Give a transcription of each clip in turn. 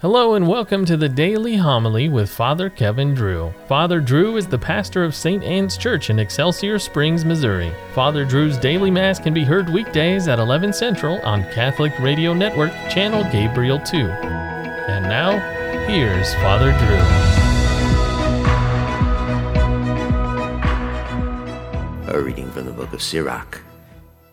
Hello and welcome to the Daily Homily with Father Kevin Drew. Father Drew is the pastor of St. Anne's Church in Excelsior Springs, Missouri. Father Drew's daily mass can be heard weekdays at 11 Central on Catholic Radio Network, channel Gabriel 2. And now, here's Father Drew. A reading from the book of Sirach.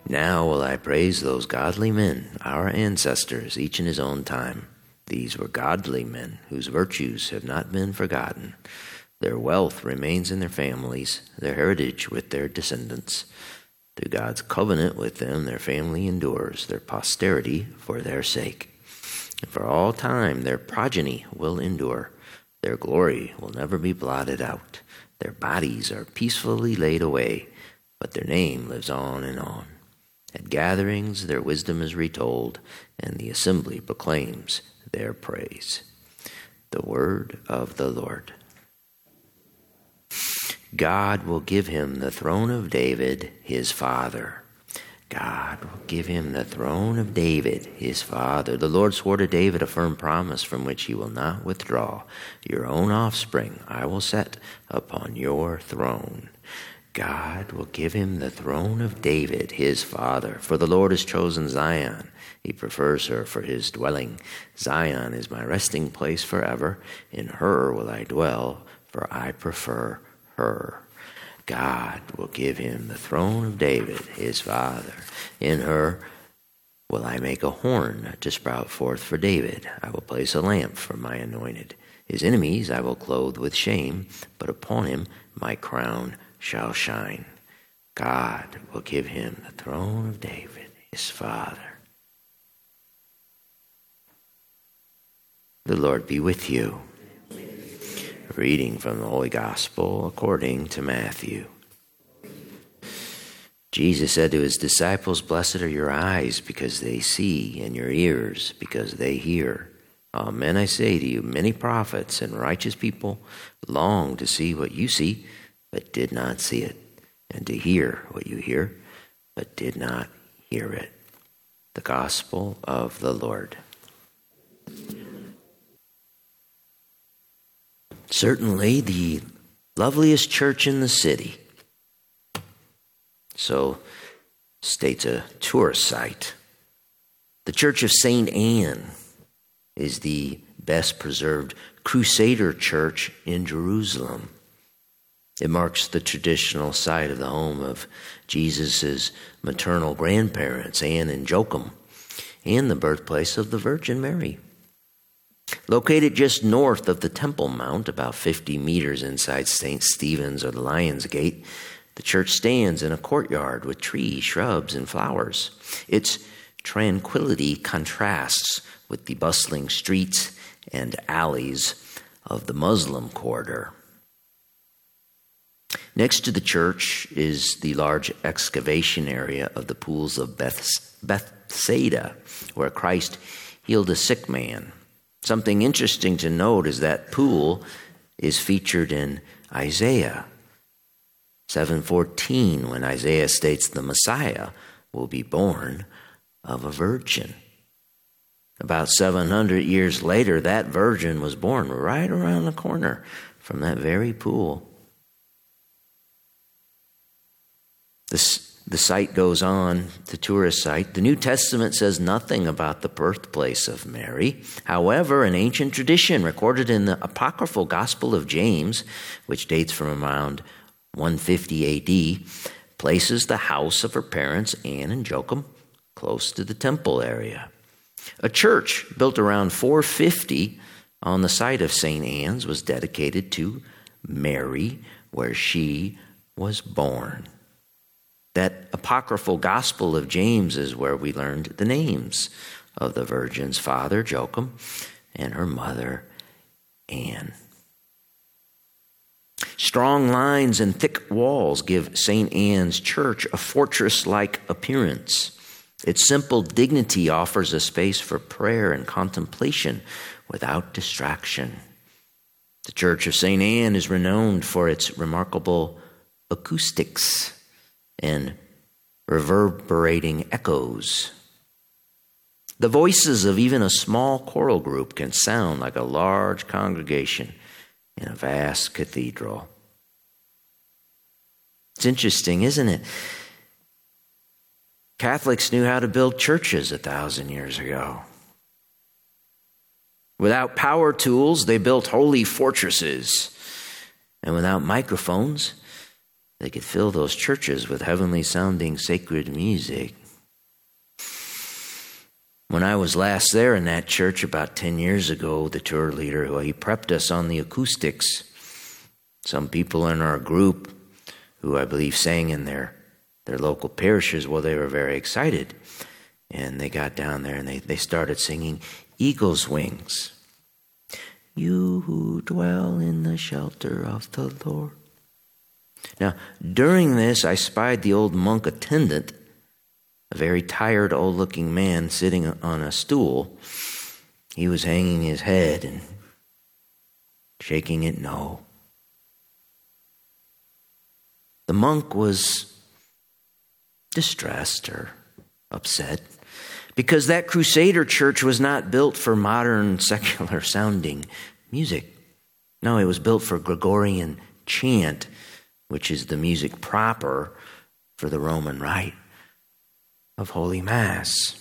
Now will I praise those godly men, our ancestors, each in his own time. These were godly men whose virtues have not been forgotten. Their wealth remains in their families, their heritage with their descendants. Through God's covenant with them, their family endures, their posterity for their sake. And for all time, their progeny will endure. Their glory will never be blotted out. Their bodies are peacefully laid away, but their name lives on and on. At gatherings, their wisdom is retold, and the assembly proclaims their praise. The word of the Lord. God will give him the throne of David, his father. God will give him the throne of David, his father. The Lord swore to David a firm promise from which he will not withdraw. Your own offspring I will set upon your throne. God will give him the throne of David, his father. For the Lord has chosen Zion he prefers her for his dwelling. Zion is my resting place forever. In her will I dwell, for I prefer her. God will give him the throne of David, his father. In her will I make a horn to sprout forth for David. I will place a lamp for my anointed. His enemies I will clothe with shame, but upon him my crown shall shine. God will give him the throne of David, his father. The Lord be with you. Reading from the Holy Gospel according to Matthew. Jesus said to his disciples, Blessed are your eyes because they see, and your ears because they hear. Amen, I say to you, many prophets and righteous people long to see what you see, but did not see it, and to hear what you hear, but did not hear it. The Gospel of the Lord. certainly the loveliest church in the city. So, states a tourist site. The Church of St. Anne is the best preserved Crusader church in Jerusalem. It marks the traditional site of the home of Jesus' maternal grandparents, Anne and Joachim, and the birthplace of the Virgin Mary. Located just north of the Temple Mount, about 50 meters inside St. Stephen's or the Lion's Gate, the church stands in a courtyard with trees, shrubs, and flowers. Its tranquility contrasts with the bustling streets and alleys of the Muslim quarter. Next to the church is the large excavation area of the pools of Beth- Bethsaida, where Christ healed a sick man. Something interesting to note is that pool is featured in Isaiah 7:14 when Isaiah states the Messiah will be born of a virgin. About 700 years later that virgin was born right around the corner from that very pool. The site goes on, the tourist site. The New Testament says nothing about the birthplace of Mary. However, an ancient tradition recorded in the apocryphal Gospel of James, which dates from around 150 AD, places the house of her parents, Anne and Joachim, close to the temple area. A church built around 450 on the site of St. Anne's was dedicated to Mary, where she was born. That apocryphal gospel of James is where we learned the names of the virgin's father, Joachim, and her mother, Anne. Strong lines and thick walls give St. Anne's Church a fortress like appearance. Its simple dignity offers a space for prayer and contemplation without distraction. The Church of St. Anne is renowned for its remarkable acoustics and reverberating echoes. The voices of even a small choral group can sound like a large congregation in a vast cathedral. It's interesting, isn't it? Catholics knew how to build churches a thousand years ago. Without power tools, they built holy fortresses. And without microphones, they could fill those churches with heavenly sounding sacred music. When I was last there in that church about 10 years ago, the tour leader, well, he prepped us on the acoustics. Some people in our group, who I believe sang in their, their local parishes, well, they were very excited. And they got down there and they, they started singing Eagle's Wings. You who dwell in the shelter of the Lord. Now, during this, I spied the old monk attendant, a very tired, old looking man sitting on a stool. He was hanging his head and shaking it no. The monk was distressed or upset because that Crusader church was not built for modern secular sounding music. No, it was built for Gregorian chant, which is the music proper for the Roman rite of Holy Mass.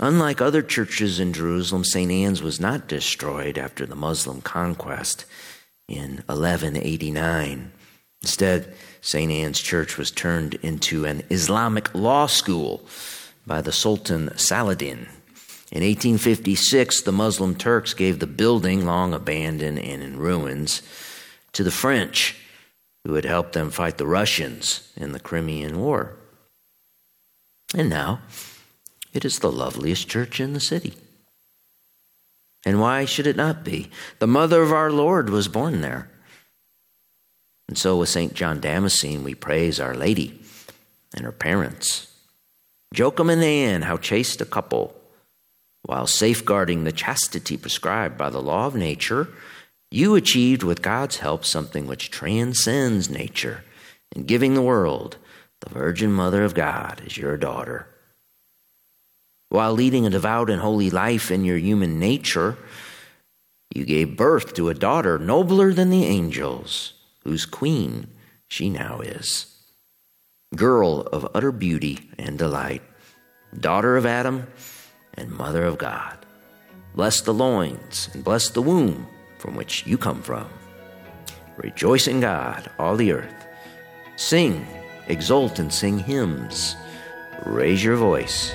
Unlike other churches in Jerusalem, St. Anne's was not destroyed after the Muslim conquest in 1189. Instead, St. Anne's Church was turned into an Islamic law school by the Sultan Saladin. In 1856, the Muslim Turks gave the building, long abandoned and in ruins, to the French, who had helped them fight the Russians in the Crimean War. And now, it is the loveliest church in the city. And why should it not be? The mother of our Lord was born there. And so with St. John Damascene, we praise Our Lady and her parents. Joachim and Anne, how chaste a couple. While safeguarding the chastity prescribed by the law of nature, you achieved with God's help something which transcends nature in giving the world the Virgin Mother of God as your daughter. While leading a devout and holy life in your human nature, you gave birth to a daughter nobler than the angels whose queen she now is. Girl of utter beauty and delight, daughter of Adam and mother of God. Bless the loins and bless the womb from which you come from. Rejoice in God, all the earth. Sing, exult, and sing hymns. Raise your voice